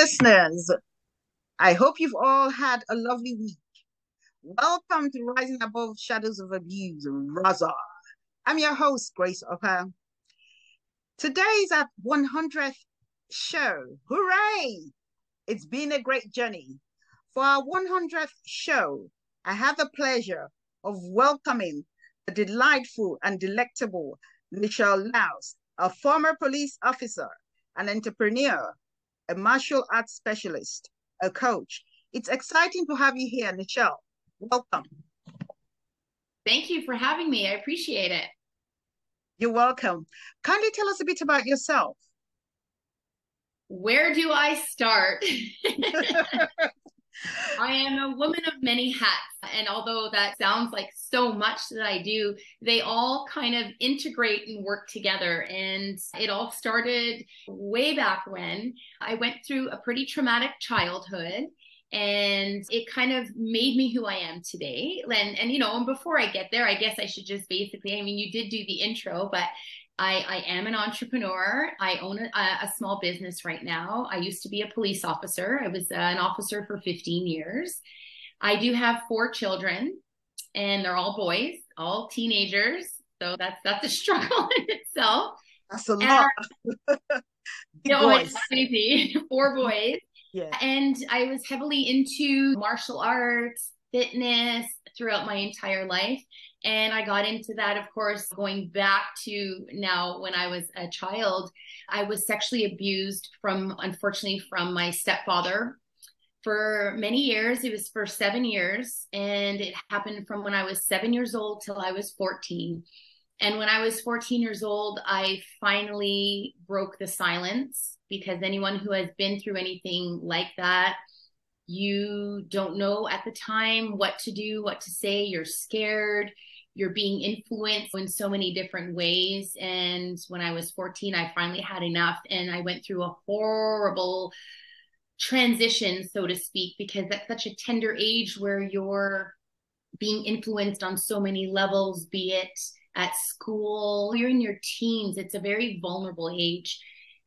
listeners. I hope you've all had a lovely week. Welcome to Rising Above Shadows of Abuse, RASA. I'm your host, Grace Upper. Today's our 100th show. Hooray! It's been a great journey. For our 100th show, I have the pleasure of welcoming the delightful and delectable Nichelle Laus, a former police officer, an entrepreneur, a martial arts specialist, a coach. It's exciting to have you here, Nichelle. Welcome. Thank you for having me. I appreciate it. You're welcome. Kindly tell us a bit about yourself. Where do I start? I am a woman of many hats. And although that sounds like so much that I do, they all kind of integrate and work together. And it all started way back when I went through a pretty traumatic childhood and it kind of made me who I am today. And and you know, and before I get there, I guess I should just basically, I mean, you did do the intro, but I, I am an entrepreneur. I own a, a, small business right now. I used to be a police officer. I was uh, an officer for 15 years. I do have four children, and they're all boys, all teenagers. So that's that's a struggle in itself. That's a lot. no, it's crazy. four boys. Yeah. And I was heavily into martial arts, fitness throughout my entire life. And I got into that, of course, going back to now when I was a child. I was sexually abused from, unfortunately, from my stepfather for many years. It was for seven years. And it happened from when I was seven years old till I was 14. And when I was 14 years old, I finally broke the silence because anyone who has been through anything like that you don't know at the time what to do, what to say, you're scared, you're being influenced in so many different ways. And when I was 14, I finally had enough and I went through a horrible transition, so to speak, because that's such a tender age where you're being influenced on so many levels, be it at school, you're in your teens, it's a very vulnerable age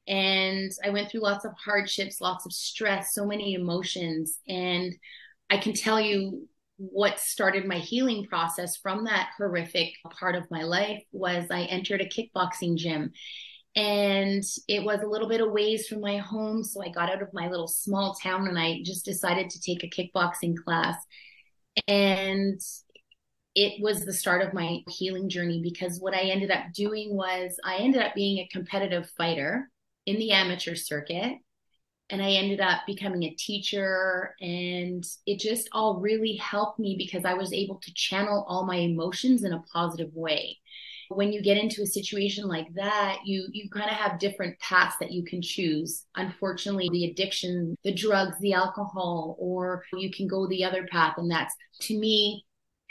and I went through lots of hardships, lots of stress, so many emotions. And I can tell you what started my healing process from that horrific part of my life was I entered a kickboxing gym. And it was a little bit of ways from my home. So I got out of my little small town and I just decided to take a kickboxing class. And it was the start of my healing journey because what I ended up doing was I ended up being a competitive fighter in the amateur circuit and I ended up becoming a teacher. And it just all really helped me because I was able to channel all my emotions in a positive way. When you get into a situation like that, you you kind of have different paths that you can choose. Unfortunately, the addiction, the drugs, the alcohol, or you can go the other path. And that's to me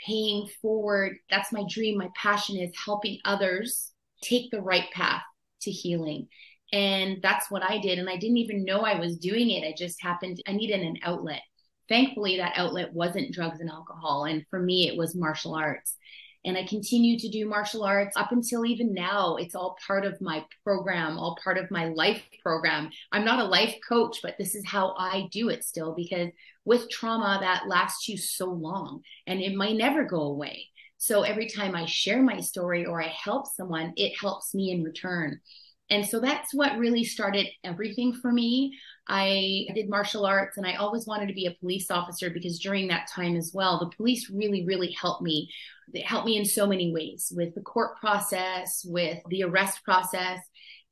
paying forward. That's my dream. My passion is helping others take the right path to healing and that's what I did. And I didn't even know I was doing it. I just happened, I needed an outlet. Thankfully, that outlet wasn't drugs and alcohol. And for me, it was martial arts. And I continue to do martial arts up until even now. It's all part of my program, all part of my life program. I'm not a life coach, but this is how I do it still because with trauma, that lasts you so long and it might never go away. So every time I share my story or I help someone, it helps me in return. And so that's what really started everything for me. I did martial arts and I always wanted to be a police officer because during that time as well, the police really, really helped me. They helped me in so many ways with the court process, with the arrest process,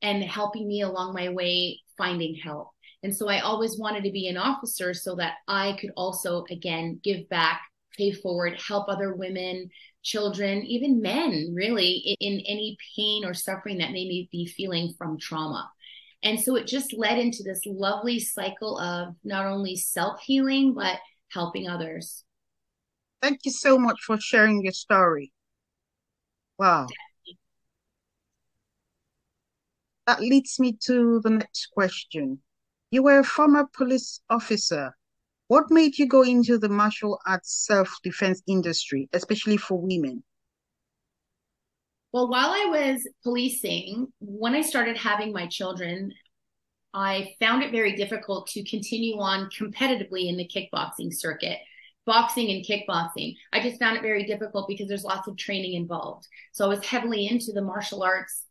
and helping me along my way finding help. And so I always wanted to be an officer so that I could also, again, give back, pay forward, help other women, children, even men, really, in any pain or suffering that they may be feeling from trauma. And so it just led into this lovely cycle of not only self healing, but helping others. Thank you so much for sharing your story. Wow. That leads me to the next question. You were a former police officer what made you go into the martial arts self-defense industry, especially for women? Well, while I was policing, when I started having my children, I found it very difficult to continue on competitively in the kickboxing circuit boxing and kickboxing. I just found it very difficult because there's lots of training involved. So I was heavily into the martial arts.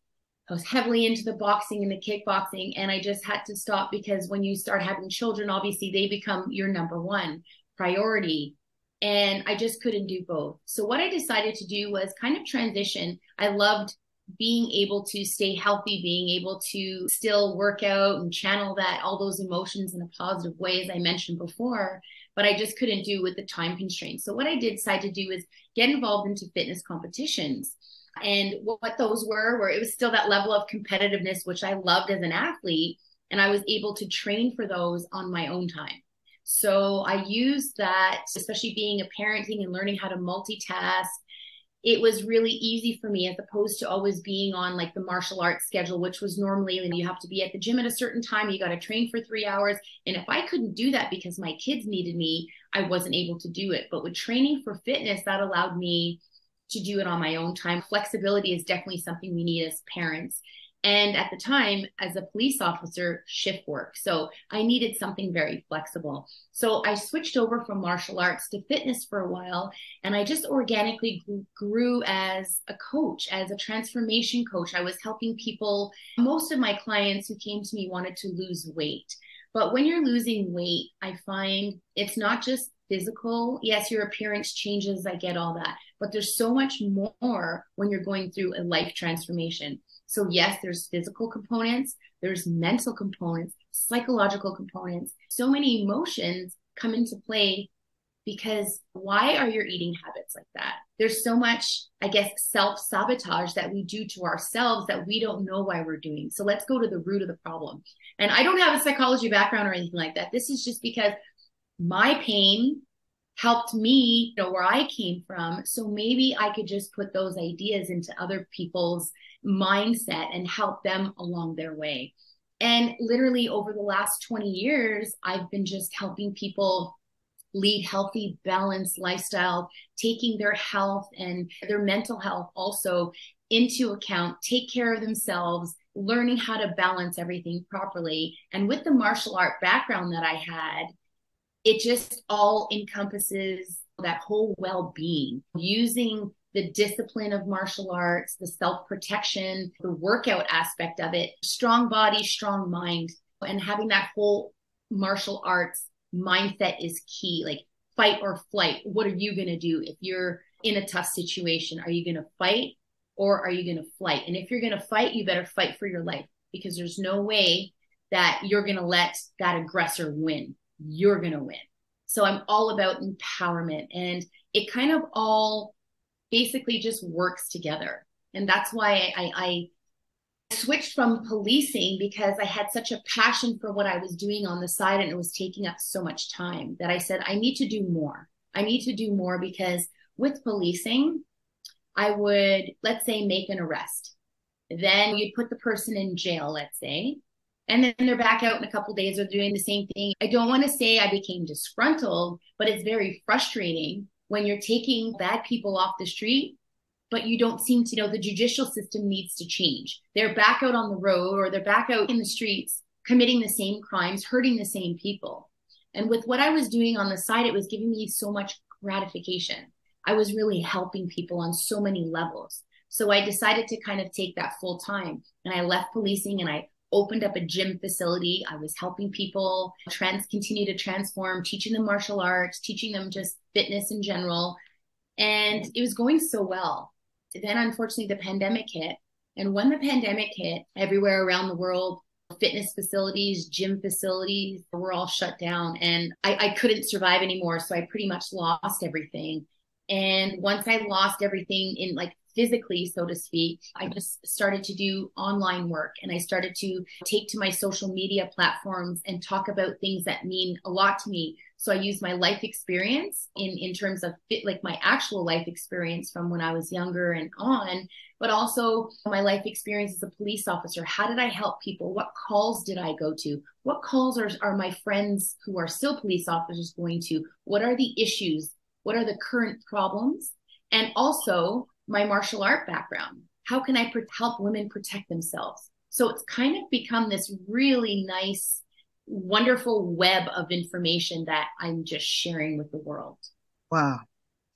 I was heavily into the boxing and the kickboxing, and I just had to stop because when you start having children, obviously they become your number one priority. And I just couldn't do both. So what I decided to do was kind of transition. I loved being able to stay healthy, being able to still work out and channel that, all those emotions in a positive way, as I mentioned before, but I just couldn't do with the time constraints. So what I did decide to do is get involved into fitness competitions. And what those were, where it was still that level of competitiveness, which I loved as an athlete. And I was able to train for those on my own time. So I used that, especially being a parenting and learning how to multitask it was really easy for me as opposed to always being on like the martial arts schedule, which was normally you have to be at the gym at a certain time, you got to train for three hours. And if I couldn't do that because my kids needed me, I wasn't able to do it. But with training for fitness, that allowed me to do it on my own time. Flexibility is definitely something we need as parents. And at the time as a police officer shift work. So i needed something very flexible. So i switched over from martial arts to fitness for a while and i just organically grew as a coach as a transformation coach. I was helping people. Most of my clients who came to me wanted to lose weight. But when you're losing weight i find it's not just physical yes your appearance changes i get all that but there's so much more when you're going through a life transformation so, yes, there's physical components, there's mental components, psychological components. So many emotions come into play because why are your eating habits like that? There's so much, I guess, self sabotage that we do to ourselves that we don't know why we're doing. So, let's go to the root of the problem. And I don't have a psychology background or anything like that. This is just because my pain helped me know where I came from. So maybe I could just put those ideas into other people's mindset and help them along their way. And literally over the last 20 years, I've been just helping people lead healthy, balanced lifestyle, taking their health and their mental health also into account, take care of themselves, learning how to balance everything properly. And with the martial art background that I had, it just all encompasses that whole well being, using the discipline of martial arts, the self protection, the workout aspect of it, strong body, strong mind, and having that whole martial arts mindset is key. Like fight or flight. What are you going to do if you're in a tough situation? Are you going to fight or are you going to flight? And if you're going to fight, you better fight for your life because there's no way that you're going to let that aggressor win. You're going to win. So I'm all about empowerment and it kind of all basically just works together. And that's why I, I switched from policing because I had such a passion for what I was doing on the side and it was taking up so much time that I said, I need to do more. I need to do more because with policing, I would, let's say, make an arrest. Then you'd put the person in jail, let's say, and then they're back out in a couple days, they're doing the same thing. I don't want to say I became disgruntled, but it's very frustrating when you're taking bad people off the street, but you don't seem to know the judicial system needs to change. They're back out on the road or they're back out in the streets committing the same crimes, hurting the same people. And with what I was doing on the side, it was giving me so much gratification. I was really helping people on so many levels. So I decided to kind of take that full time and I left policing and I opened up a gym facility. I was helping people trans continue to transform, teaching them martial arts, teaching them just fitness in general. And it was going so well. Then unfortunately the pandemic hit. And when the pandemic hit, everywhere around the world, fitness facilities, gym facilities were all shut down and I, I couldn't survive anymore. So I pretty much lost everything. And once I lost everything in like physically, so to speak, I just started to do online work and I started to take to my social media platforms and talk about things that mean a lot to me. So I use my life experience in, in terms of fit, like my actual life experience from when I was younger and on, but also my life experience as a police officer. How did I help people? What calls did I go to? What calls are, are my friends who are still police officers going to? What are the issues? What are the current problems? And also my martial art background. How can I help women protect themselves? So it's kind of become this really nice, wonderful web of information that I'm just sharing with the world. Wow.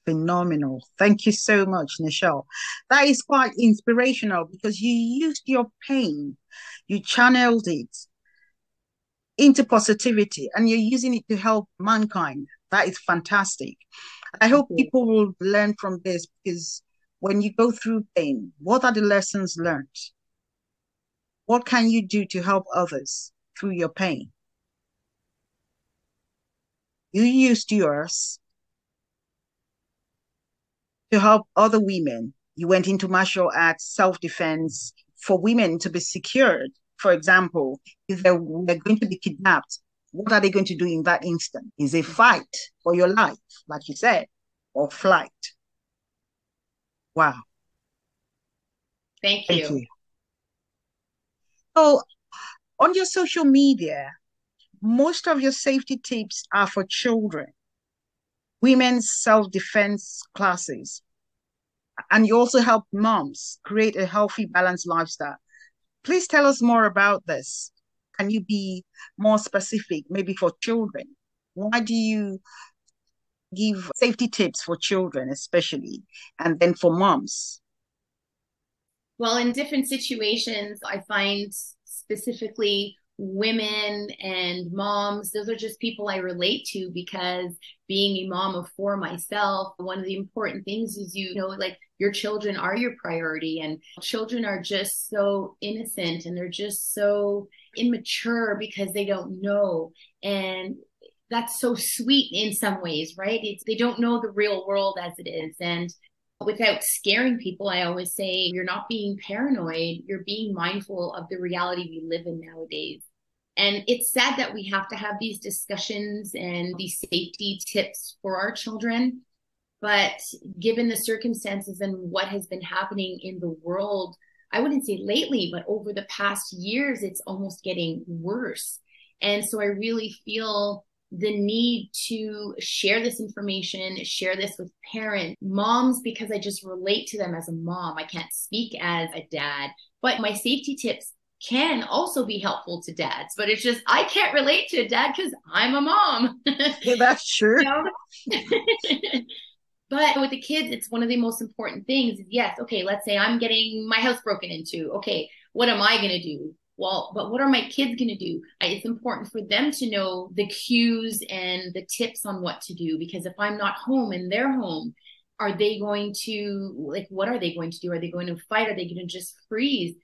Phenomenal. Thank you so much, Nichelle. That is quite inspirational because you used your pain, you channeled it into positivity, and you're using it to help mankind. That is fantastic. I hope people will learn from this because when you go through pain, what are the lessons learned? What can you do to help others through your pain? You used yours to help other women. You went into martial arts, self defense for women to be secured. For example, if they're, they're going to be kidnapped, what are they going to do in that instant? Is a fight for your life, like you said, or flight? Wow. Thank you. Thank you. So, on your social media, most of your safety tips are for children, women's self defense classes, and you also help moms create a healthy, balanced lifestyle. Please tell us more about this. Can you be more specific, maybe for children? Why do you give safety tips for children, especially, and then for moms? Well, in different situations, I find specifically women and moms, those are just people I relate to because being a mom of four myself, one of the important things is you know, like your children are your priority, and children are just so innocent and they're just so immature because they don't know. And that's so sweet in some ways, right? It's, they don't know the real world as it is. And without scaring people, I always say you're not being paranoid, you're being mindful of the reality we live in nowadays. And it's sad that we have to have these discussions and these safety tips for our children. But given the circumstances and what has been happening in the world, I wouldn't say lately, but over the past years, it's almost getting worse. And so I really feel the need to share this information, share this with parents, moms, because I just relate to them as a mom. I can't speak as a dad, but my safety tips can also be helpful to dads, but it's just I can't relate to a dad because I'm a mom. yeah, that's true. but with the kids, it's one of the most important things. Yes, okay, let's say I'm getting my house broken into. Okay, what am I going to do? Well, but what are my kids going to do? It's important for them to know the cues and the tips on what to do because if I'm not home and they're home, are they going to like what are they going to do? Are they going to fight? Are they going to just freeze?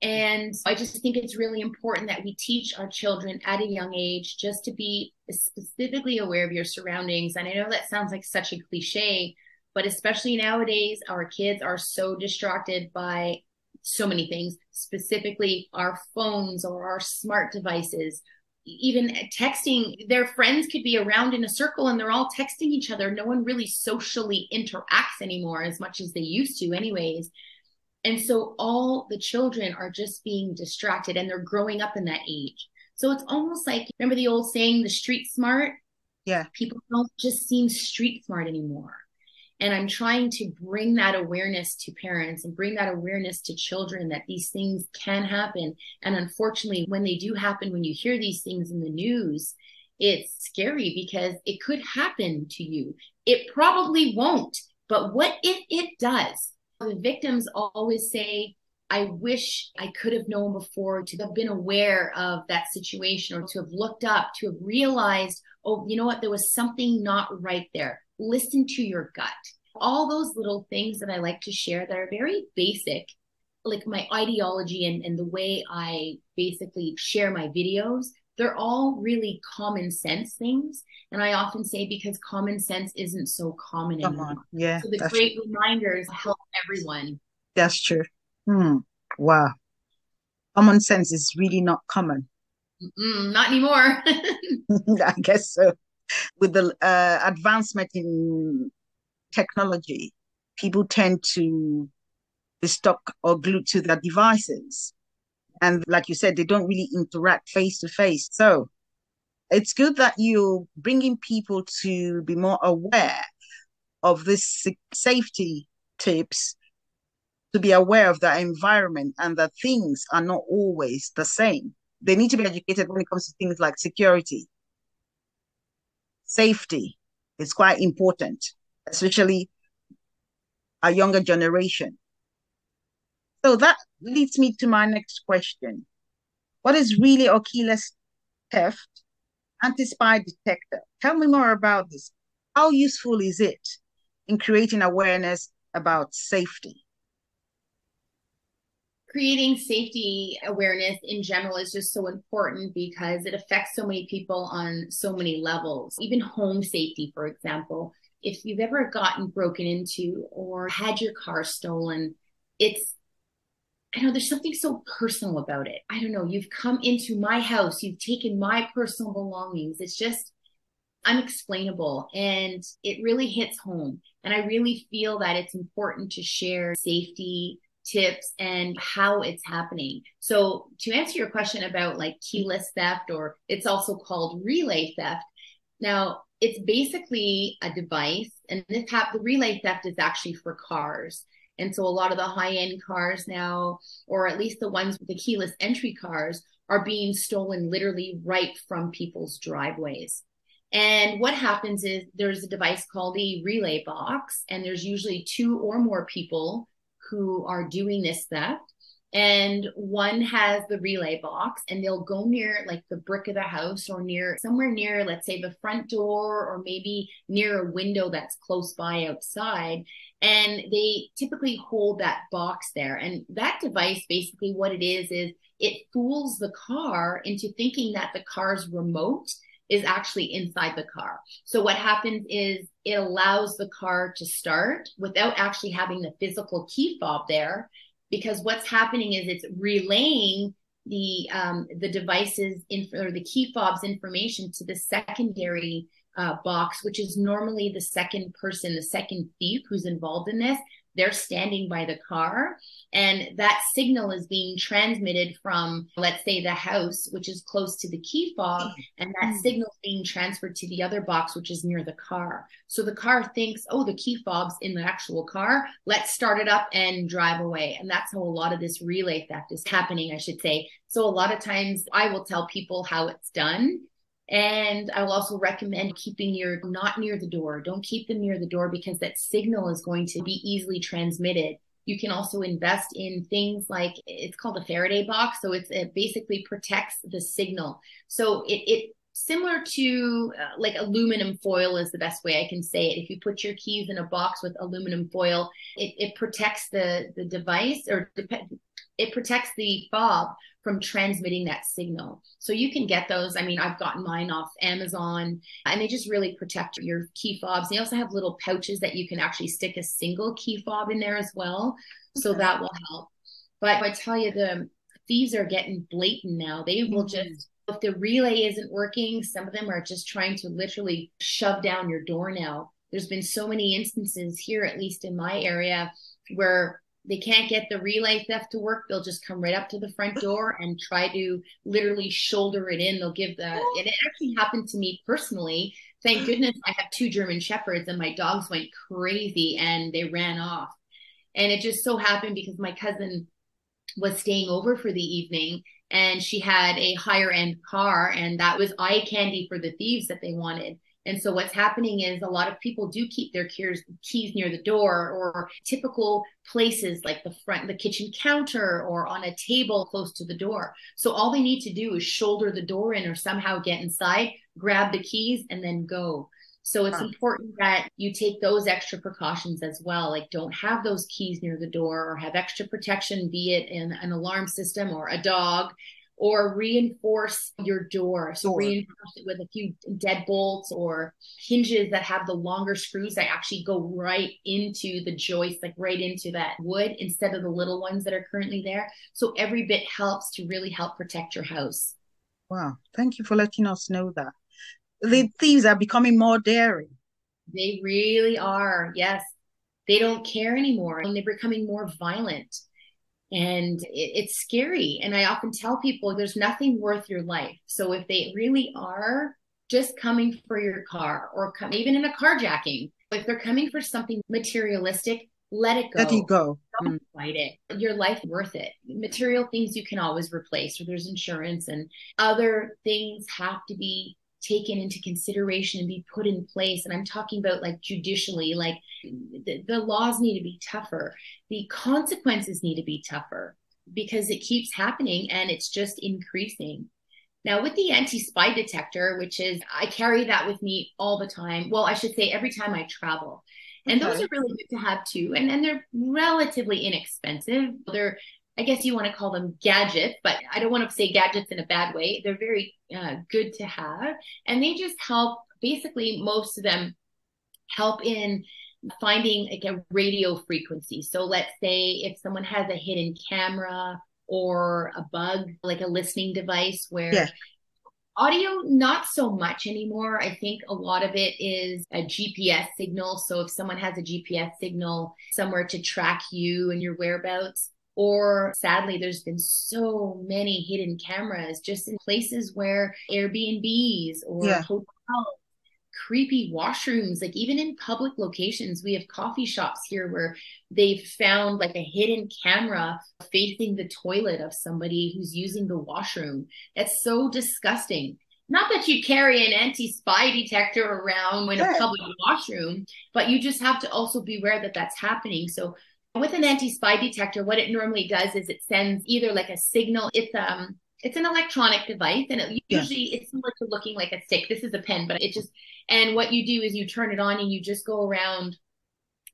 And I just think it's really important that we teach our children at a young age just to be specifically aware of your surroundings. And I know that sounds like such a cliche, but especially nowadays, our kids are so distracted by so many things, specifically our phones or our smart devices. Even texting, their friends could be around in a circle and they're all texting each other. No one really socially interacts anymore as much as they used to, anyways. And so all the children are just being distracted and they're growing up in that age. So it's almost like remember the old saying, the street smart? Yeah. People don't just seem street smart anymore. And I'm trying to bring that awareness to parents and bring that awareness to children that these things can happen. And unfortunately, when they do happen, when you hear these things in the news, it's scary because it could happen to you. It probably won't, but what if it does? The victims always say, I wish I could have known before to have been aware of that situation or to have looked up, to have realized, oh, you know what, there was something not right there listen to your gut. All those little things that I like to share that are very basic, like my ideology and, and the way I basically share my videos, they're all really common sense things. And I often say because common sense isn't so common Come anymore. On. Yeah. So the great reminders help everyone. That's true. Hmm. Wow. Common sense is really not common. Mm-mm, not anymore. I guess so with the uh, advancement in technology, people tend to be stuck or glued to their devices. And like you said, they don't really interact face to face. So it's good that you're bringing people to be more aware of this safety tips to be aware of their environment and that things are not always the same. They need to be educated when it comes to things like security, safety is quite important, especially a younger generation. So that leads me to my next question. What is really keyless theft anti-spy detector? Tell me more about this. How useful is it in creating awareness about safety? Creating safety awareness in general is just so important because it affects so many people on so many levels. Even home safety, for example. If you've ever gotten broken into or had your car stolen, it's I know there's something so personal about it. I don't know. You've come into my house, you've taken my personal belongings. It's just unexplainable and it really hits home. And I really feel that it's important to share safety tips and how it's happening. So to answer your question about like keyless theft or it's also called relay theft. Now, it's basically a device and this hap- the relay theft is actually for cars. And so a lot of the high end cars now, or at least the ones with the keyless entry cars, are being stolen literally right from people's driveways. And what happens is there's a device called a relay box, and there's usually two or more people who are doing this theft and one has the relay box and they'll go near like the brick of the house or near somewhere near let's say the front door or maybe near a window that's close by outside. And they typically hold that box there. And that device basically what it is is it fools the car into thinking that the car's remote is actually inside the car. So what happens is it allows the car to start without actually having the physical key fob there, because what's happening is it's relaying the um, the devices in or the key fob's information to the secondary uh, box, which is normally the second person, the second thief who's involved in this, they're standing by the car and that signal is being transmitted from let's say the house which is close to the key fob and that mm. signal is being transferred to the other box which is near the car. So the car thinks oh the key fob's in the actual car. Let's start it up and drive away. And that's how a lot of this relay theft is happening i should say. So a lot of times i will tell people how it's done and I will also recommend keeping your not near the door. Don't keep them near the door because that signal is going to be easily transmitted. You can also invest in things like it's called a Faraday box. So it basically protects the signal. So it, it similar to uh, like aluminum foil is the best way I can say it. If you put your keys in a box with aluminum foil, it, it protects the, the device or it protects the fob from transmitting that signal. So you can get those. I mean, I've gotten mine off Amazon and they just really protect your key fobs. They also have little pouches that you can actually stick a single key fob in there as well. So that will help. But I tell you, the thieves are getting blatant now. They will mm-hmm. just, if the relay isn't working, some of them are just trying to literally shove down your door now. There's been so many instances here, at least in my area, where they can't get the relay theft to work, they'll just come right up to the front door and try to literally shoulder it in. They'll give the, and it actually happened to me personally. Thank goodness I have two German Shepherds and my dogs went crazy and they ran off. And it just so happened because my cousin was staying over for the evening and she had a higher end car and that was eye candy for the thieves that they wanted. And so what's happening is a lot of people do keep their keys, keys near the door or typical places like the front, the kitchen counter or on a table close to the door. So all they need to do is shoulder the door in or somehow get inside, grab the keys and then go. So it's important that you take those extra precautions as well. Like don't have those keys near the door or have extra protection, be it in an alarm system or a dog or reinforce your door. So door. reinforce it with a few deadbolts or hinges that have the longer screws that actually go right into the joist, like right into that wood instead of the little ones that are currently there. So every bit helps to really help protect your house. Wow. Thank you for letting us know that. The thieves are becoming more daring. They really are. Yes. They don't care anymore and they're becoming more violent and it, it's scary and i often tell people there's nothing worth your life so if they really are just coming for your car or come, even in a carjacking if they're coming for something materialistic let it go let it go don't mm. fight it. Your life worth it. Material things you can always replace, or there's insurance, and other things have to be taken into consideration and be put in place. And I'm talking about like judicially, like the, the laws need to be tougher, the consequences need to be tougher because it keeps happening and it's just increasing. Now, with the anti spy detector, which is, I carry that with me all the time. Well, I should say every time I travel. And okay. those are really good to have too. And, then they're relatively inexpensive. They're, I guess you want to call them gadgets, but I don't want to say gadgets in a bad way. They're very uh, good to have. And they just help, basically, most of them help in finding like a radio frequency. So let's say if someone has a hidden camera or a bug, like a listening device where yeah. audio, not so much anymore. I think a lot of it is a GPS signal. So if someone has a GPS signal somewhere to track you and your whereabouts, or sadly, there's been so many hidden cameras just in places where Airbnbs or yeah. hotels creepy washrooms like even in public locations we have coffee shops here where they've found like a hidden camera facing the toilet of somebody who's using the washroom. It's so disgusting. Not that you carry an anti-spy detector around in a public washroom but you just have to also be aware that that's happening. So with an anti-spy detector what it normally does is it sends either like a signal it's um it's an electronic device and it usually yeah. it's similar to looking like a stick. This is a pen but it just and what you do is you turn it on and you just go around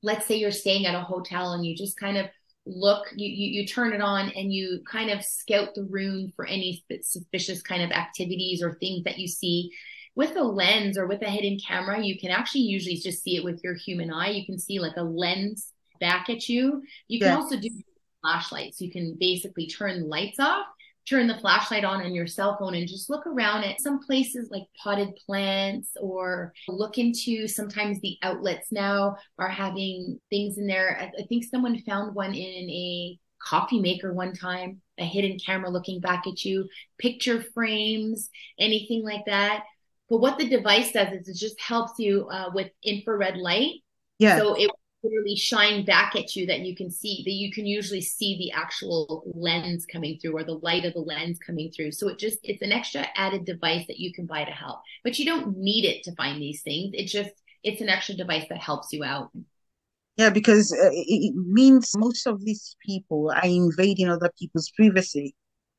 let's say you're staying at a hotel and you just kind of look you, you you turn it on and you kind of scout the room for any suspicious kind of activities or things that you see. With a lens or with a hidden camera you can actually usually just see it with your human eye. You can see like a lens back at you you can yeah. also do flashlights you can basically turn the lights off turn the flashlight on on your cell phone and just look around at some places like potted plants or look into sometimes the outlets now are having things in there. I, I think someone found one in a coffee maker one time, a hidden camera looking back at you, picture frames, anything like that. But what the device does is it just helps you uh, with infrared light. Yeah. So it literally shine back at you that you can see that you can usually see the actual lens coming through or the light of the lens coming through. So it just it's an extra added device that you can buy to help. But you don't need it to find these things. It just it's an extra device that helps you out. Yeah because uh, it means most of these people are invading other people's privacy.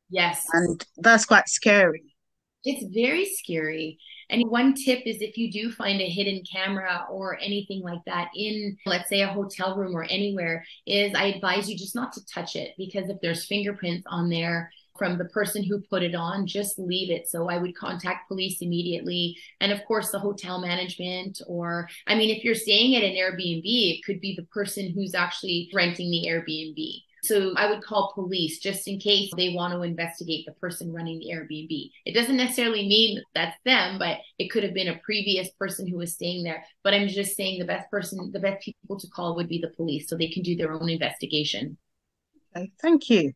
Yes. And that's quite scary. It's very scary and one tip is if you do find a hidden camera or anything like that in, let's say, a hotel room or anywhere, is I advise you just not to touch it because if there's fingerprints on there, from the person who put it on, just leave it. So I would contact police immediately. And of course, the hotel management, or I mean, if you're staying at an Airbnb, it could be the person who's actually renting the Airbnb. So I would call police just in case they want to investigate the person running the Airbnb. It doesn't necessarily mean that's them, but it could have been a previous person who was staying there. But I'm just saying the best person, the best people to call would be the police so they can do their own investigation. Okay, thank you.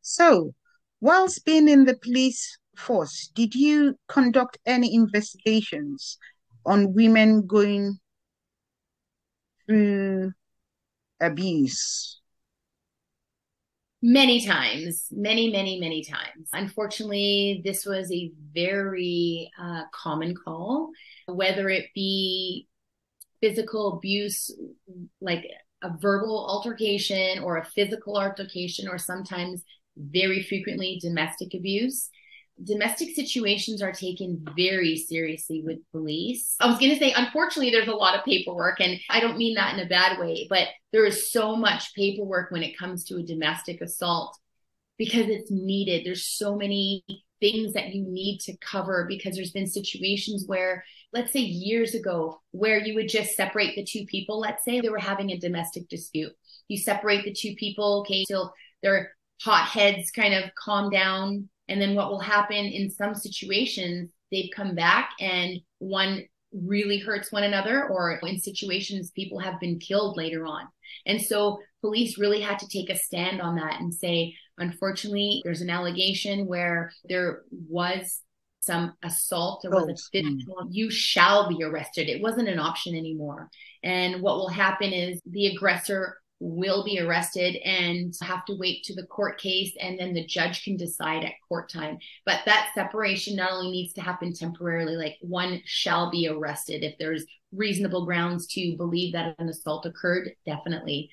So, whilst being in the police force, did you conduct any investigations on women going through abuse? Many times, many, many, many times. Unfortunately, this was a very uh, common call, whether it be physical abuse, like a verbal altercation or a physical altercation, or sometimes very frequently domestic abuse domestic situations are taken very seriously with police. I was going to say, unfortunately, there's a lot of paperwork, and I don't mean that in a bad way, but there is so much paperwork when it comes to a domestic assault because it's needed. There's so many things that you need to cover because there's been situations where, let's say years ago, where you would just separate the two people. Let's say they were having a domestic dispute. You separate the two people, okay, till their hot heads kind of calm down and then what will happen in some situations, they've come back and one really hurts one another, or in situations, people have been killed later on. And so police really had to take a stand on that and say, unfortunately, there's an allegation where there was some assault, there was a physical, mm. you shall be arrested. It wasn't an option anymore. And what will happen is the aggressor will be arrested and have to wait to the court case and then the judge can decide at court time. But that separation not only needs to happen temporarily like one shall be arrested. If there's reasonable grounds to believe that an assault occurred definitely.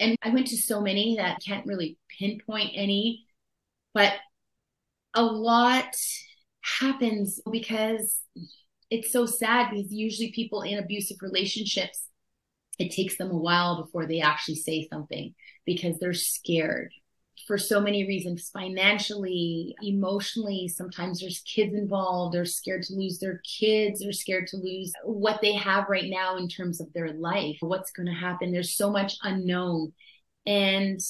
And i went to so many that can't really pinpoint any but a lot happens because it's so sad because usually people in abusive relationships it takes them a while before they actually say something because they're scared for so many reasons. Financially emotionally sometimes there's kids involved they're scared to lose their kids they're scared to lose what they have right now in terms of their life what's going to happen. There's so much unknown and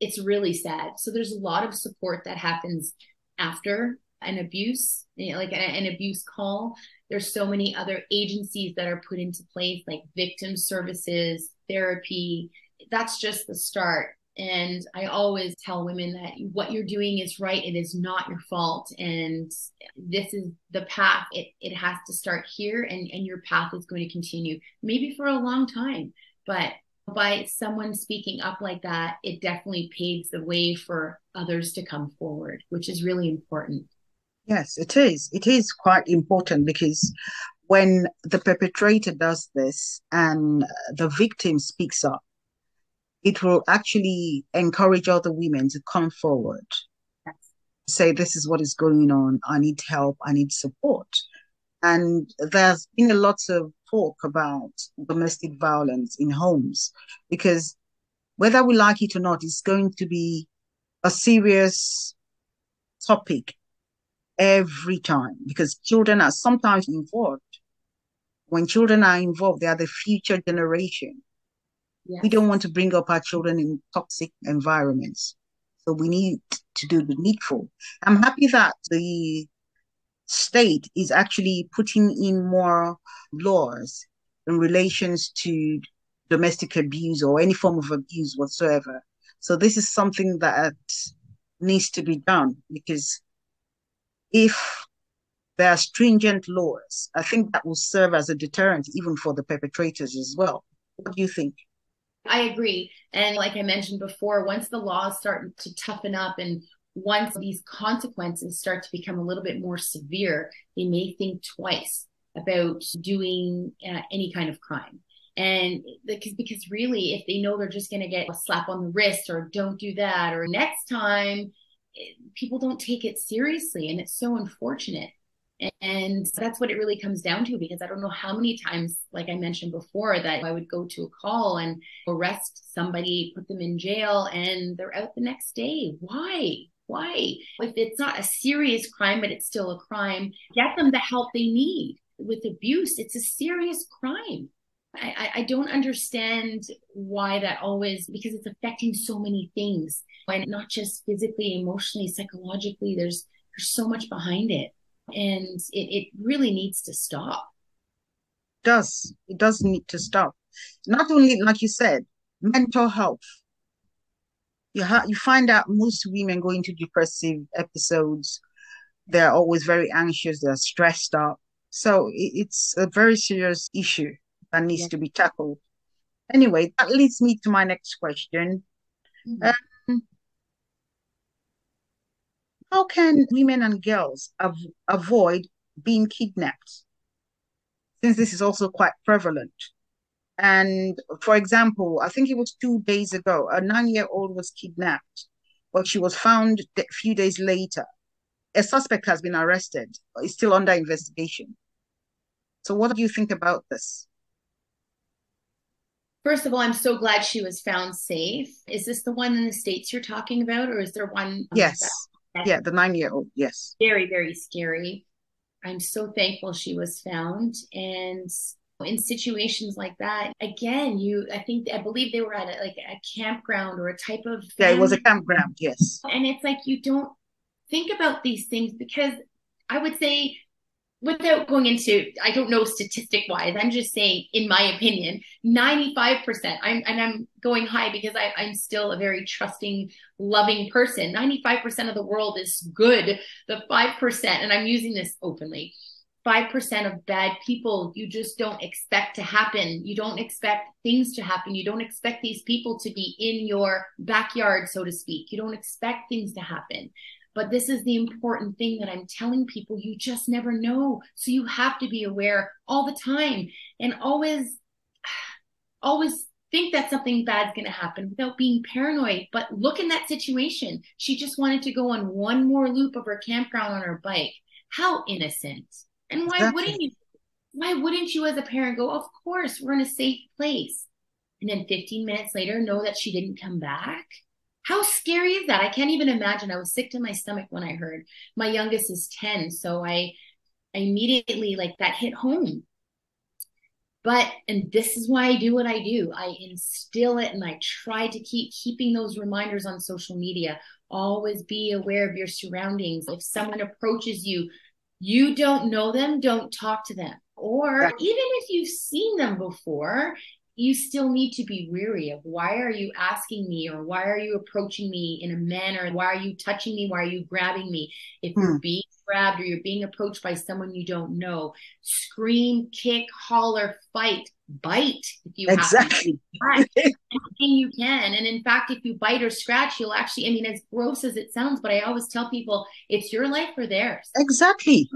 it's really sad. So there's a lot of support that happens after an abuse like an abuse call there's so many other agencies that are put into place like victim services therapy. That's just the start. And i always tell women that what you're doing is right. It is not your fault. And this is the path. It, it has to start here and, and your path is going to continue maybe for a long time. But by someone speaking up like that it definitely paves the way for others to come forward which is really important Yes, it is. It is quite important because when the perpetrator does this and the victim speaks up, it will actually encourage other women to come forward, yes. say, This is what is going on. I need help. I need support. And there's been a lot of talk about domestic violence in homes because whether we like it or not, it's going to be a serious topic every time because children are sometimes involved. When children are involved, they are the future generation. Yes. We don't want to bring up our children in toxic environments. So we need to do the needful. I'm happy that the state is actually putting in more laws in relations to domestic abuse or any form of abuse whatsoever. So this is something that needs to be done because if there are stringent laws, I think that will serve as a deterrent even for the perpetrators as well. What do you think? I agree. And like I mentioned before, once the laws start to toughen up and once these consequences start to become a little bit more severe, they may think twice about doing uh, any kind of crime. And because because really, if they know they're just going to get a slap on the wrist or don't do that, or next time people don't take it seriously and it's so unfortunate. And that's what it really comes down to because i don't know how many times like i mentioned before that i would go to a call and arrest somebody put them in jail and they're out the next day. Why? Why? If it's not a serious crime but it's still a crime get them the help they need. With abuse it's a serious crime I, I don't understand why that always because it's affecting so many things. And not just physically emotionally psychologically there's there's so much behind it. And it, it really needs to stop. It does. It does need to stop. Not only like you said mental health. You ha- you find out most women go into depressive episodes. They're always very anxious. They're stressed out. So it's a very serious issue that needs yeah. to be tackled. Anyway, that leads me to my next question. Mm-hmm. Um, how can women and girls av- avoid being kidnapped? Since this is also quite prevalent. And for example, I think it was two days ago, a nine year old was kidnapped, but she was found a few days later. A suspect has been arrested, but is still under investigation. So, what do you think about this? First of all, I'm so glad she was found safe. Is this the one in the States you're talking about, or is there one? Yes. Yeah, the nine year old. Yes. Very, very scary. I'm so thankful she was found. And in situations like that, again, you, I think, I believe they were at a, like a campground or a type of. Yeah, it was a campground. Yes. And it's like you don't think about these things because I would say without going into i don't know statistic wise i'm just saying in my opinion 95% i'm and i'm going high because I, i'm still a very trusting loving person 95% of the world is good the 5% and i'm using this openly 5% of bad people you just don't expect to happen. You don't expect things to happen. You don't expect these people to be in your backyard, so to speak. You don't expect things to happen. But this is the important thing that I'm telling people. You just never know. So you have to be aware all the time and always, always think that something bad's going to happen without being paranoid. But look in that situation. She just wanted to go on one more loop of her campground on her bike. How innocent. And why exactly. wouldn't you? Why wouldn't you, as a parent, go, Of course, we're in a safe place? And then 15 minutes later, know that she didn't come back? How scary is that? I can't even imagine. I was sick to my stomach when I heard. My youngest is 10. So I, I immediately, like, that hit home. But, and this is why I do what I do. I instill it and I try to keep keeping those reminders on social media. Always be aware of your surroundings. If someone approaches you, you don't know them, don't talk to them. Or even if you've seen them before, you still need to be weary of why are you asking me or why are you approaching me in a manner? Why are you touching me? Why are you grabbing me? If hmm. you're being grabbed or you're being approached by someone you don't know, scream, kick, holler, fight, bite if you exactly. have to. Anything you can. And in fact, if you bite or scratch, you'll actually, I mean, as gross as it sounds, but I always tell people it's your life or theirs. Exactly.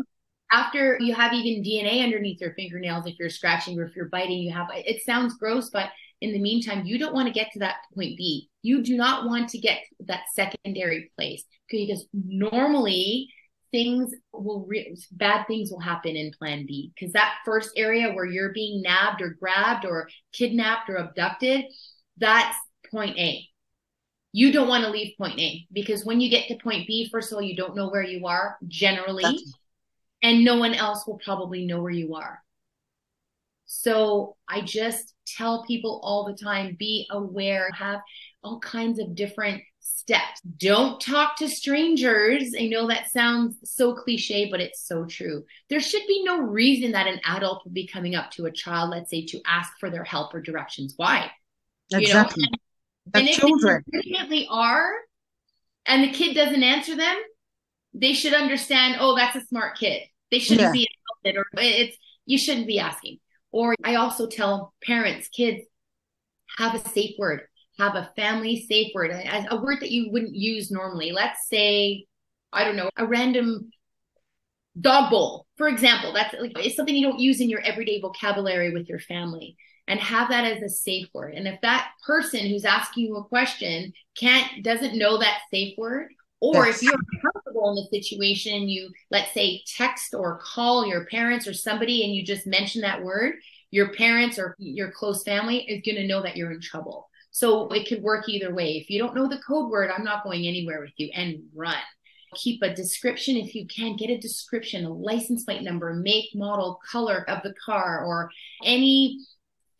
After you have even DNA underneath your fingernails, if you're scratching or if you're biting, you have it sounds gross, but in the meantime, you don't want to get to that point B. You do not want to get that secondary place because normally things will re- bad things will happen in plan b because that first area where you're being nabbed or grabbed or kidnapped or abducted that's point a you don't want to leave point a because when you get to point b first of all you don't know where you are generally that's- and no one else will probably know where you are so i just tell people all the time be aware have all kinds of different steps. Don't talk to strangers. I know that sounds so cliche, but it's so true. There should be no reason that an adult would be coming up to a child, let's say, to ask for their help or directions. Why? Exactly. You know? And, and if children they are, and the kid doesn't answer them, they should understand. Oh, that's a smart kid. They shouldn't yeah. be insulted, or it's you shouldn't be asking. Or I also tell parents, kids, have a safe word have a family safe word, a, a word that you wouldn't use normally. Let's say, I don't know, a random dog bowl, for example. That's like it's something you don't use in your everyday vocabulary with your family. And have that as a safe word. And if that person who's asking you a question can't doesn't know that safe word, or if you're uncomfortable in the situation, you let's say text or call your parents or somebody and you just mention that word, your parents or your close family is going to know that you're in trouble. So it could work either way. If you don't know the code word, I'm not going anywhere with you and run. Keep a description if you can. Get a description, a license plate number, make, model, color of the car, or any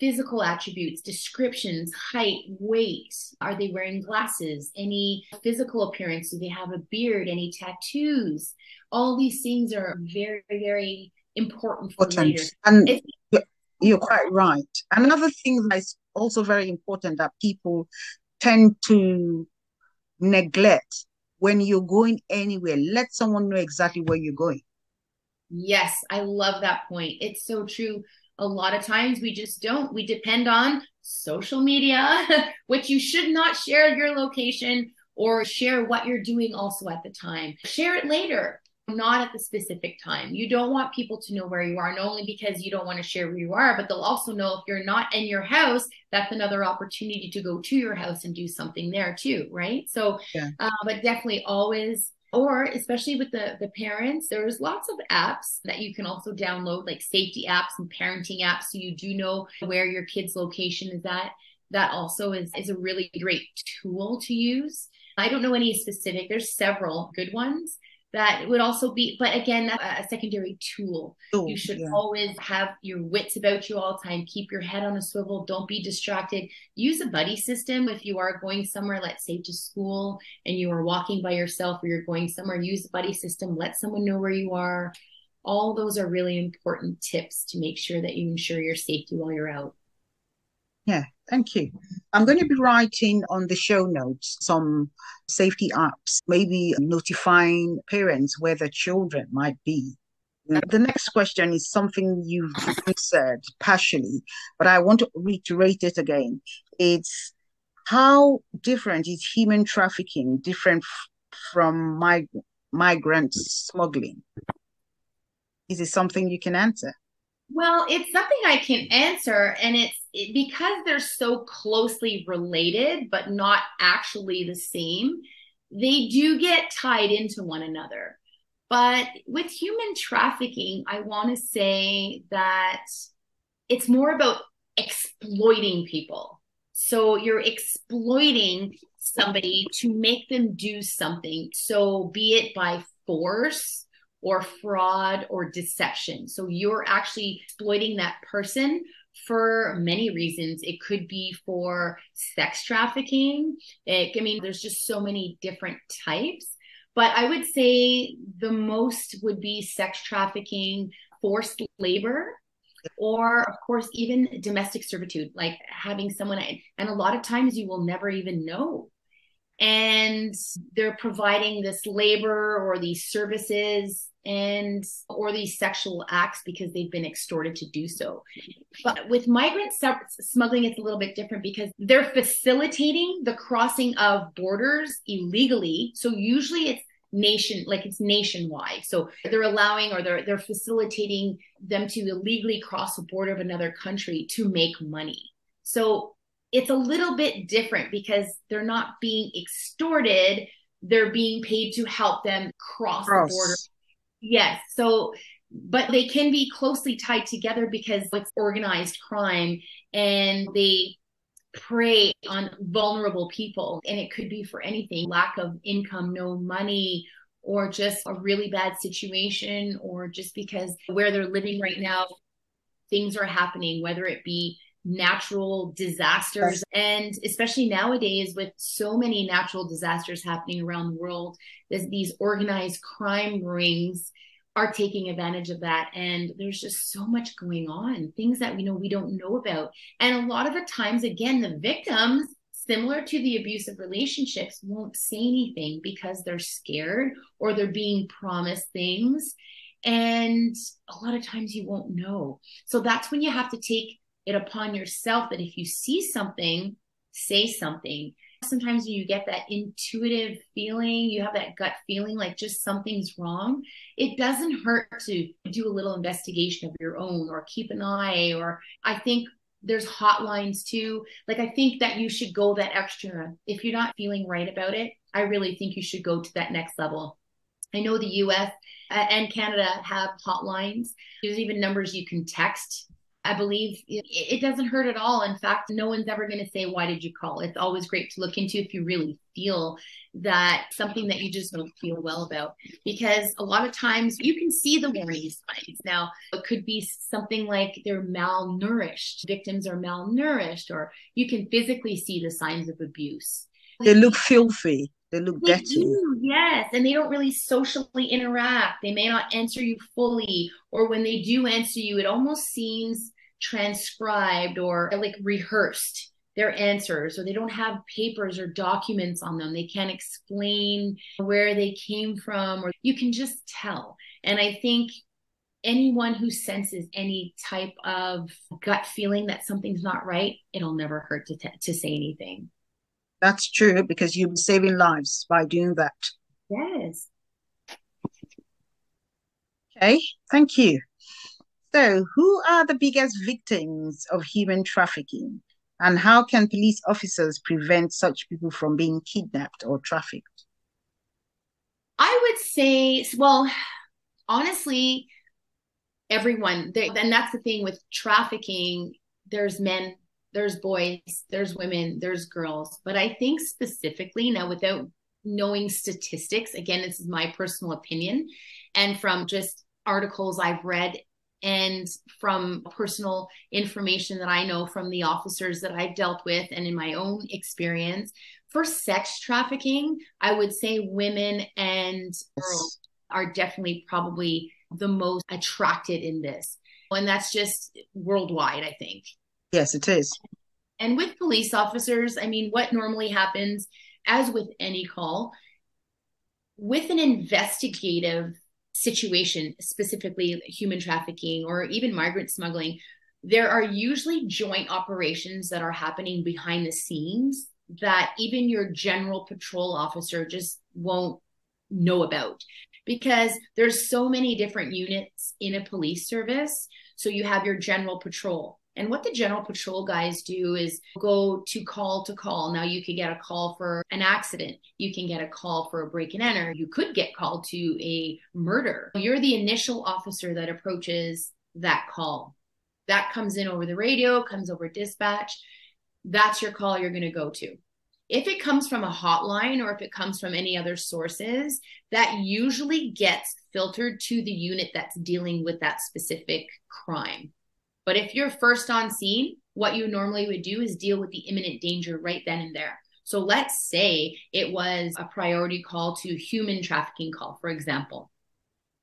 physical attributes, descriptions, height, weight. Are they wearing glasses? Any physical appearance? Do they have a beard? Any tattoos? All these things are very, very important for important. later. And you're quite right. Another thing that is also very important that people tend to neglect when you're going anywhere, let someone know exactly where you're going. Yes, I love that point. It's so true. A lot of times we just don't. We depend on social media, which you should not share your location or share what you're doing also at the time. Share it later not at the specific time. You don't want people to know where you are, not only because you don't want to share where you are, but they'll also know if you're not in your house, that's another opportunity to go to your house and do something there too, right? So, yeah. uh, but definitely always or especially with the the parents there's lots of apps that you can also download like safety apps and parenting apps so you do know where your kid's location is at. That also is is a really great tool to use. I don't know any specific there's several good ones that would also be but again that's a secondary tool. You should yeah. always have your wits about you all the time. Keep your head on a swivel. Don't be distracted. Use a buddy system if you are going somewhere let's say to school and you are walking by yourself or you're going somewhere use a buddy system. Let someone know where you are. All those are really important tips to make sure that you ensure your safety while you're out yeah, thank you. I'm going to be writing on the show notes some safety apps, maybe notifying parents where their children might be The next question is something you've answered partially, but I want to reiterate it again. It's how different is human trafficking different from mig- migrant smuggling? Is it something you can answer? Well, it's something I can answer, and it's it, because they're so closely related, but not actually the same. They do get tied into one another. But with human trafficking, I want to say that it's more about exploiting people. So you're exploiting somebody to make them do something. So be it by force or fraud or deception. So you're actually exploiting that person for many reasons. It could be for sex trafficking. It, I mean, there's just so many different types. But I would say the most would be sex trafficking, forced labor, or of course, even domestic servitude, like having someone, and a lot of times you will never even know. And they're providing this labor or these services and or these sexual acts because they've been extorted to do so. Mm-hmm. But with migrant smuggling, it's a little bit different because they're facilitating the crossing of borders illegally. So usually it's nation like it's nationwide so they're allowing or they're they're facilitating them to illegally cross the border of another country to make money so it's a little bit different because they're not being extorted they're being paid to help them cross, cross. the border Yes. So, but they can be closely tied together because it's organized crime and they prey on vulnerable people. And it could be for anything lack of income, no money, or just a really bad situation, or just because where they're living right now, things are happening, whether it be natural disasters. And especially nowadays with so many natural disasters happening around the world these organized crime rings are taking advantage of that. And there's just so much going on things that we know we don't know about. And a lot of the times again the victims similar to the abusive relationships won't say anything because they're scared or they're being promised things. And a lot of times you won't know. So that's when you have to take it upon yourself that if you see something, say something. Sometimes when you get that intuitive feeling, you have that gut feeling like just something's wrong. It doesn't hurt to do a little investigation of your own or keep an eye. Or I think there's hotlines too. Like, I think that you should go that extra. If you're not feeling right about it, I really think you should go to that next level. I know the US uh, and Canada have hotlines. There's even numbers you can text I believe it, doesn't hurt at all. In fact, no one's ever going to say, Why did you call? It's always great to look into if you really feel that something that you just don't feel well about. Because a lot of times you can see the warning signs. Now, it could be something like they're malnourished, victims are malnourished, or you can physically see the signs of abuse. They look filthy. They look they dirty. Do, yes, and they don't really socially interact. They may not answer you fully, or when they do answer you, it almost seems transcribed or like rehearsed their answers or they don't have papers or documents on them they can't explain where they came from or you can just tell and i think anyone who senses any type of gut feeling that something's not right it'll never hurt to, t- to say anything that's true because you'll be saving lives by doing that. Yes. Okay, thank you. So, who are the biggest victims of human trafficking? And how can police officers prevent such people from being kidnapped or trafficked? I would say, well, honestly, everyone, and that's the thing with trafficking, there's men there's boys, there's women, there's girls. But I think specifically now, without knowing statistics, again, this is my personal opinion, and from just articles I've read and from personal information that I know from the officers that I've dealt with and in my own experience, for sex trafficking, I would say women and girls are definitely probably the most attracted in this. And that's just worldwide, I think. Yes, it is. And with police officers, I mean, what normally happens, as with any call, with an investigative situation, specifically human trafficking or even migrant smuggling, there are usually joint operations that are happening behind the scenes that even your general patrol officer just won't know about because there's so many different units in a police service so you have your general patrol and what the general patrol guys do is go to call to call. Now you could get a call for an accident. You can get a call for a break and enter. You could get called to a murder. You're the initial officer that approaches that call. That comes in over the radio, comes over dispatch. That's your call you're going to go to. If it comes from a hotline or if it comes from any other sources, that usually gets filtered to the unit that's dealing with that specific crime. But if you're first on scene, what you normally would do is deal with the imminent danger right then and there. So let's say it was a priority call to human trafficking call, for example.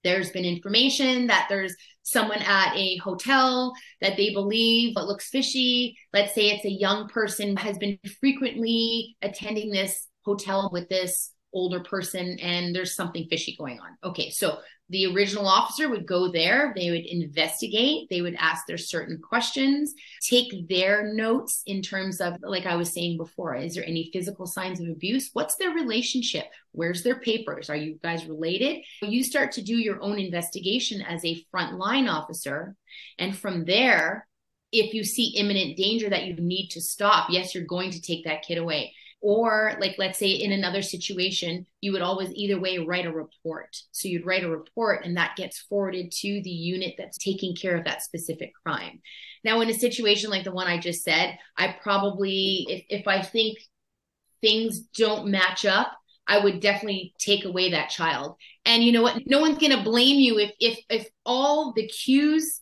There's been information that there's someone at a hotel that they believe but looks fishy. Let's say it's a young person has been frequently attending this hotel with this older person and there's something fishy going on. Okay, so the original officer would go there, they would investigate, they would ask their certain questions, take their notes in terms of, like I was saying before, is there any physical signs of abuse? What's their relationship? Where's their papers? Are you guys related? You start to do your own investigation as a frontline officer. And from there, if you see imminent danger that you need to stop, yes, you're going to take that kid away or like let's say in another situation you would always either way write a report. So you'd write a report and that gets forwarded to the unit that's taking care of that specific crime. Now in a situation like the one i just said i probably if, if i think things don't match up i would definitely take away that child. And you know what? No one's going to blame you if if if all the cues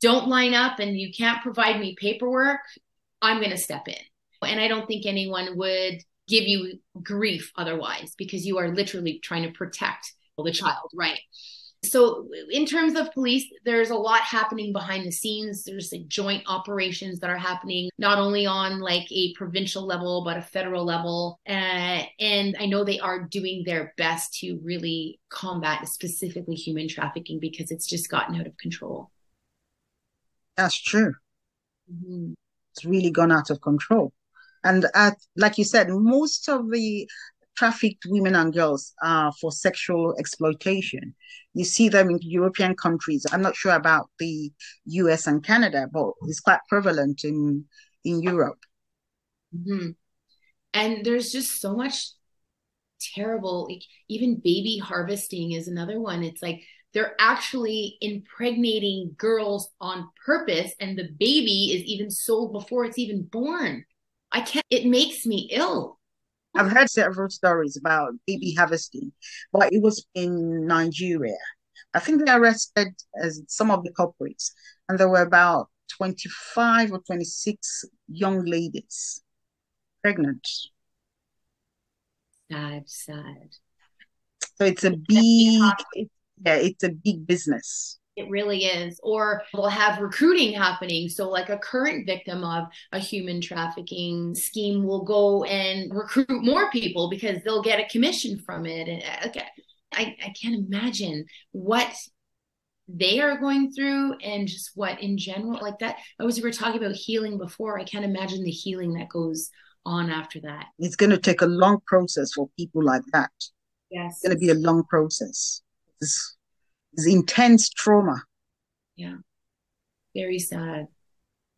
don't line up and you can't provide me paperwork i'm going to step in and I don't think anyone would give you grief otherwise because you are literally trying to protect the child, right? So, in terms of police, there's a lot happening behind the scenes. There's like joint operations that are happening not only on like a provincial level, but a federal level. Uh, and I know they are doing their best to really combat specifically human trafficking because it's just gotten out of control. That's true. Mm-hmm. It's really gone out of control. And at, like you said, most of the trafficked women and girls are for sexual exploitation. You see them in European countries. I'm not sure about the US and Canada, but it's quite prevalent in in Europe. Mm-hmm. And there's just so much terrible, like even baby harvesting is another one. It's like they're actually impregnating girls on purpose, and the baby is even sold before it's even born. I can't, it makes me ill. I've heard several stories about baby harvesting, but it was in Nigeria. I think they arrested as some of the culprits, and there were about 25 or 26 young ladies pregnant. Sad, sad. So it's a big, yeah, it's a big business. It really is. Or we'll have recruiting happening. So, like a current victim of a human trafficking scheme will go and recruit more people because they'll get a commission from it. And uh, okay, I, I can't imagine what they are going through and just what in general, like that. I was, we were talking about healing before. I can't imagine the healing that goes on after that. It's going to take a long process for people like that. Yes. It's going to be a long process. It's, is intense trauma. Yeah. Very sad.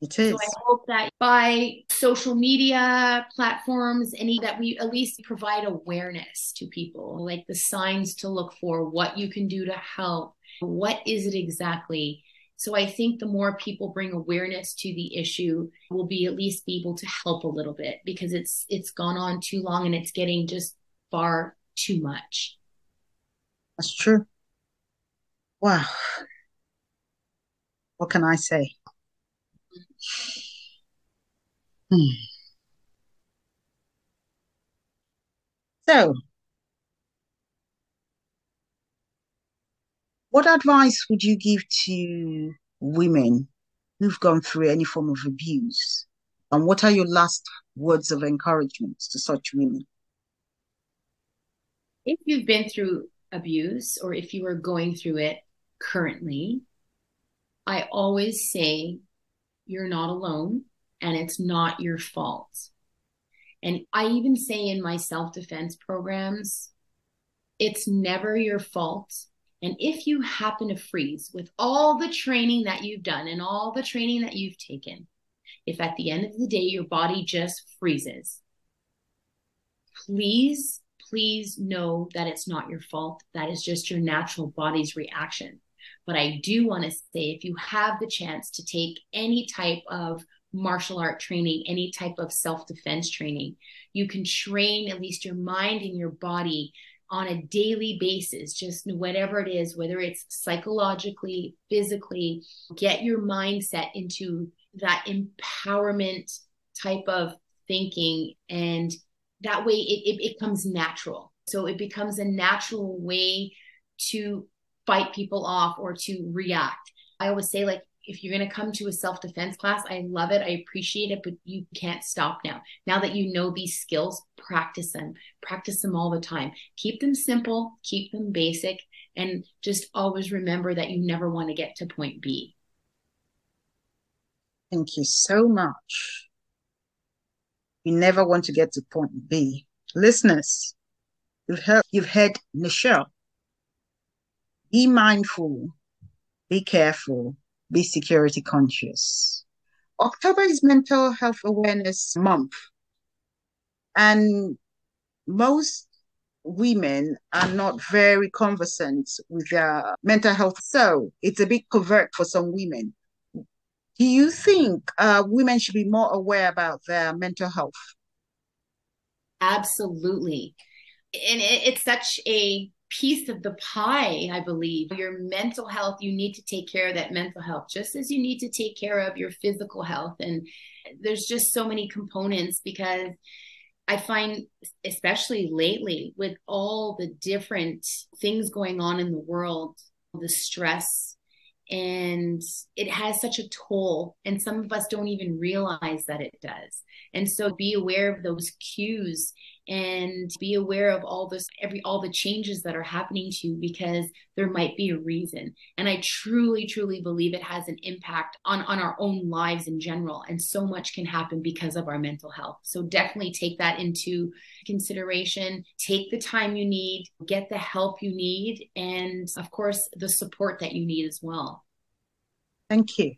It is. So I hope that by social media platforms, any that we at least provide awareness to people, like the signs to look for, what you can do to help, what is it exactly. So I think the more people bring awareness to the issue, we'll be at least be able to help a little bit because it's it's gone on too long and it's getting just far too much. That's true. Wow. What can I say? Hmm. So, what advice would you give to women who've gone through any form of abuse? And what are your last words of encouragement to such women? If you've been through abuse or if you are going through it currently, I always say you're not alone and it's not your fault. And I even say in my self defense programs, it's never your fault. And if you happen to freeze with all the training that you've done and all the training that you've taken, if at the end of the day your body just freezes, please, please know that it's not your fault. That is just your natural body's reaction. But I do want to say if you have the chance to take any type of martial art training, any type of self defense training, you can train at least your mind and your body on a daily basis, just whatever it is, whether it's psychologically, physically, get your mindset into that empowerment type of thinking. And that way it, it, it comes natural. So it becomes a natural way to fight people off or to react. I always say, like, if you're going to come to a self defense class, I love it. I appreciate it, but you can't stop now. Now that you know these skills, practice them, practice them all the time. Keep them simple, keep them basic, and just always remember that you never want to get to point B. Thank you so much. You never want to get to point B. Listeners, you've heard, you've heard Nichelle be mindful, be careful, be security conscious. October is Mental Health Awareness Month. And most women are not very conversant with their mental health. So it's a bit covert for some women. Do you think uh, women should be more aware about their mental health? Absolutely. And it, it's such a piece of the pie, I believe. Your mental health, you need to take care of that mental health just as you need to take care of your physical health. And there's just so many components because I find, especially lately, with all the different things going on in the world, the stress, and it has such a toll. And some of us don't even realize that it does. And so be aware of those cues and be aware of all this every all the changes that are happening to you because there might be a reason. And i truly truly believe it has an impact on on our own lives in general. And so much can happen because of our mental health. So definitely take that into consideration. Take the time you need get the help you need and of course the support that you need as well. Thank you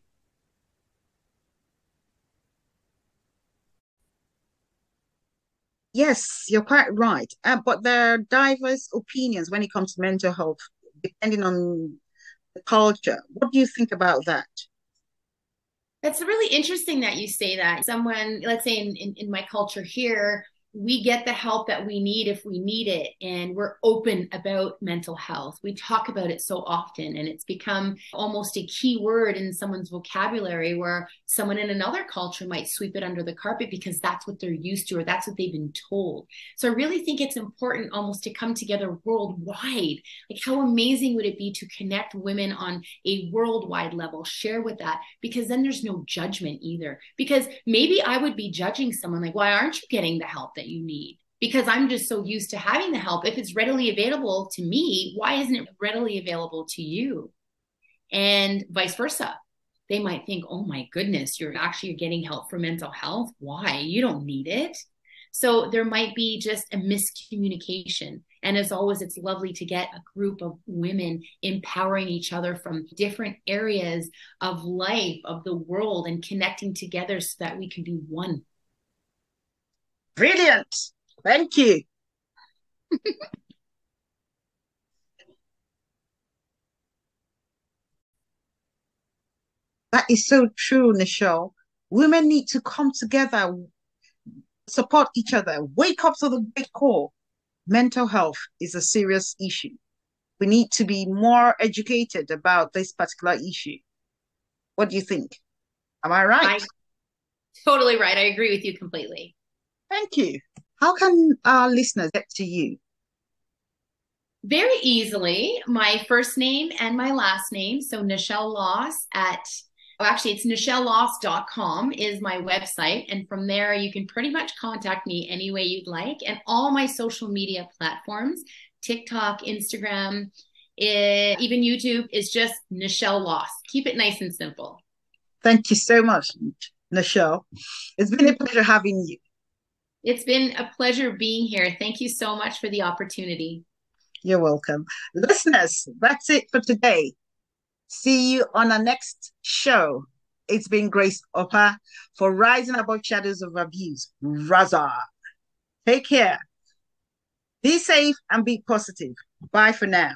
Yes, you're quite right. Uh, but there are diverse opinions when it comes to mental health, depending on the culture. What do you think about that? That's really interesting that you say that. Someone, let's say in, in, in my culture here, we get the help that we need if we need it and we're open about mental health. We talk about it so often and it's become almost a key word in someone's vocabulary where someone in another culture might sweep it under the carpet because that's what they're used to or that's what they've been told. So i really think it's important almost to come together worldwide. Like how amazing would it be to connect women on a worldwide level? Share with that because then there's no judgment either. Because maybe i would be judging someone like why aren't you getting the help that you need because I'm just so used to having the help. If it's readily available to me, why isn't it readily available to you? And vice versa. They might think, oh my goodness, you're actually getting help for mental health. Why? You don't need it. So there might be just a miscommunication. And as always, it's lovely to get a group of women empowering each other from different areas of life, of the world, and connecting together so that we can be one. Brilliant. Thank you. that is so true, Nichelle. Women need to come together, support each other, wake up to the great core. Mental health is a serious issue. We need to be more educated about this particular issue. What do you think? Am I right? I, totally right. I agree with you completely. Thank you. How can our listeners get to you? Very easily. My first name and my last name. So Nichelle Laus at oh, actually it's nichellelaus.com is my website and from there you can pretty much contact me any way you'd like and all my social media platforms tiktok instagram it, even youtube is just nichelle laus keep it nice and simple thank you so much nichelle it's been a pleasure having you it's been a pleasure being here thank you so much for the opportunity you're welcome listeners that's it for today See you on our next show. It's been Grace Upper for Rising Above Shadows of Abuse. RASA. Take care. Be safe and be positive. Bye for now.